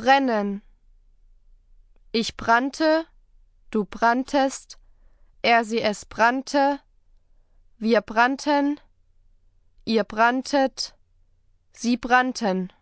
brennen. Ich brannte, du branntest, er sie es brannte, wir brannten, ihr branntet, sie brannten.